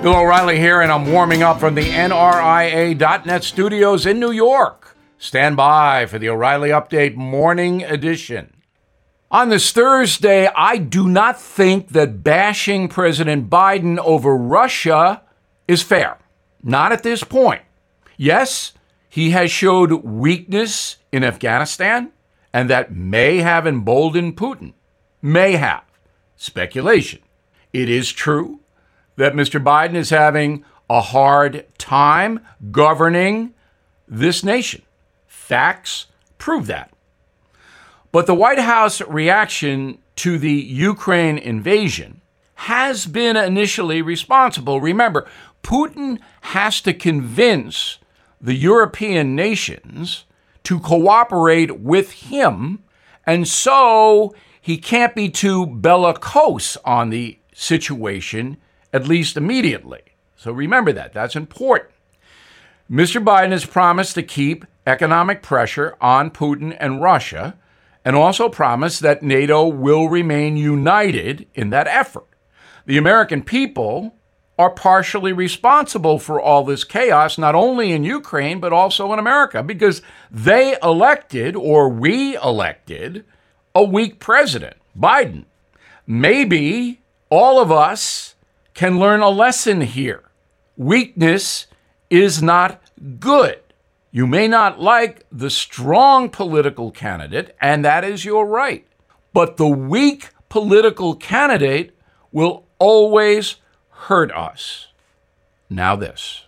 Bill O'Reilly here, and I'm warming up from the NRIA.net studios in New York. Stand by for the O'Reilly Update Morning Edition. On this Thursday, I do not think that bashing President Biden over Russia is fair. Not at this point. Yes, he has showed weakness in Afghanistan, and that may have emboldened Putin. May have. Speculation. It is true that Mr. Biden is having a hard time governing this nation. Facts prove that. But the White House reaction to the Ukraine invasion has been initially responsible. Remember, Putin has to convince the European nations to cooperate with him, and so he can't be too bellicose on the situation at least immediately. So remember that. That's important. Mr. Biden has promised to keep economic pressure on Putin and Russia and also promised that NATO will remain united in that effort. The American people are partially responsible for all this chaos, not only in Ukraine, but also in America, because they elected, or we elected, a weak president, Biden. Maybe all of us can learn a lesson here. Weakness is not good. You may not like the strong political candidate, and that is your right. But the weak political candidate will always hurt us. Now, this.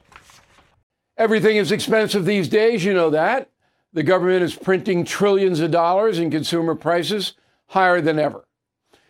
Everything is expensive these days, you know that. The government is printing trillions of dollars and consumer prices higher than ever.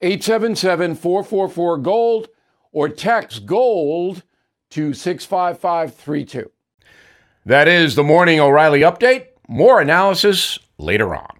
877 444 GOLD, or text GOLD to 65532. That is the Morning O'Reilly Update. More analysis later on.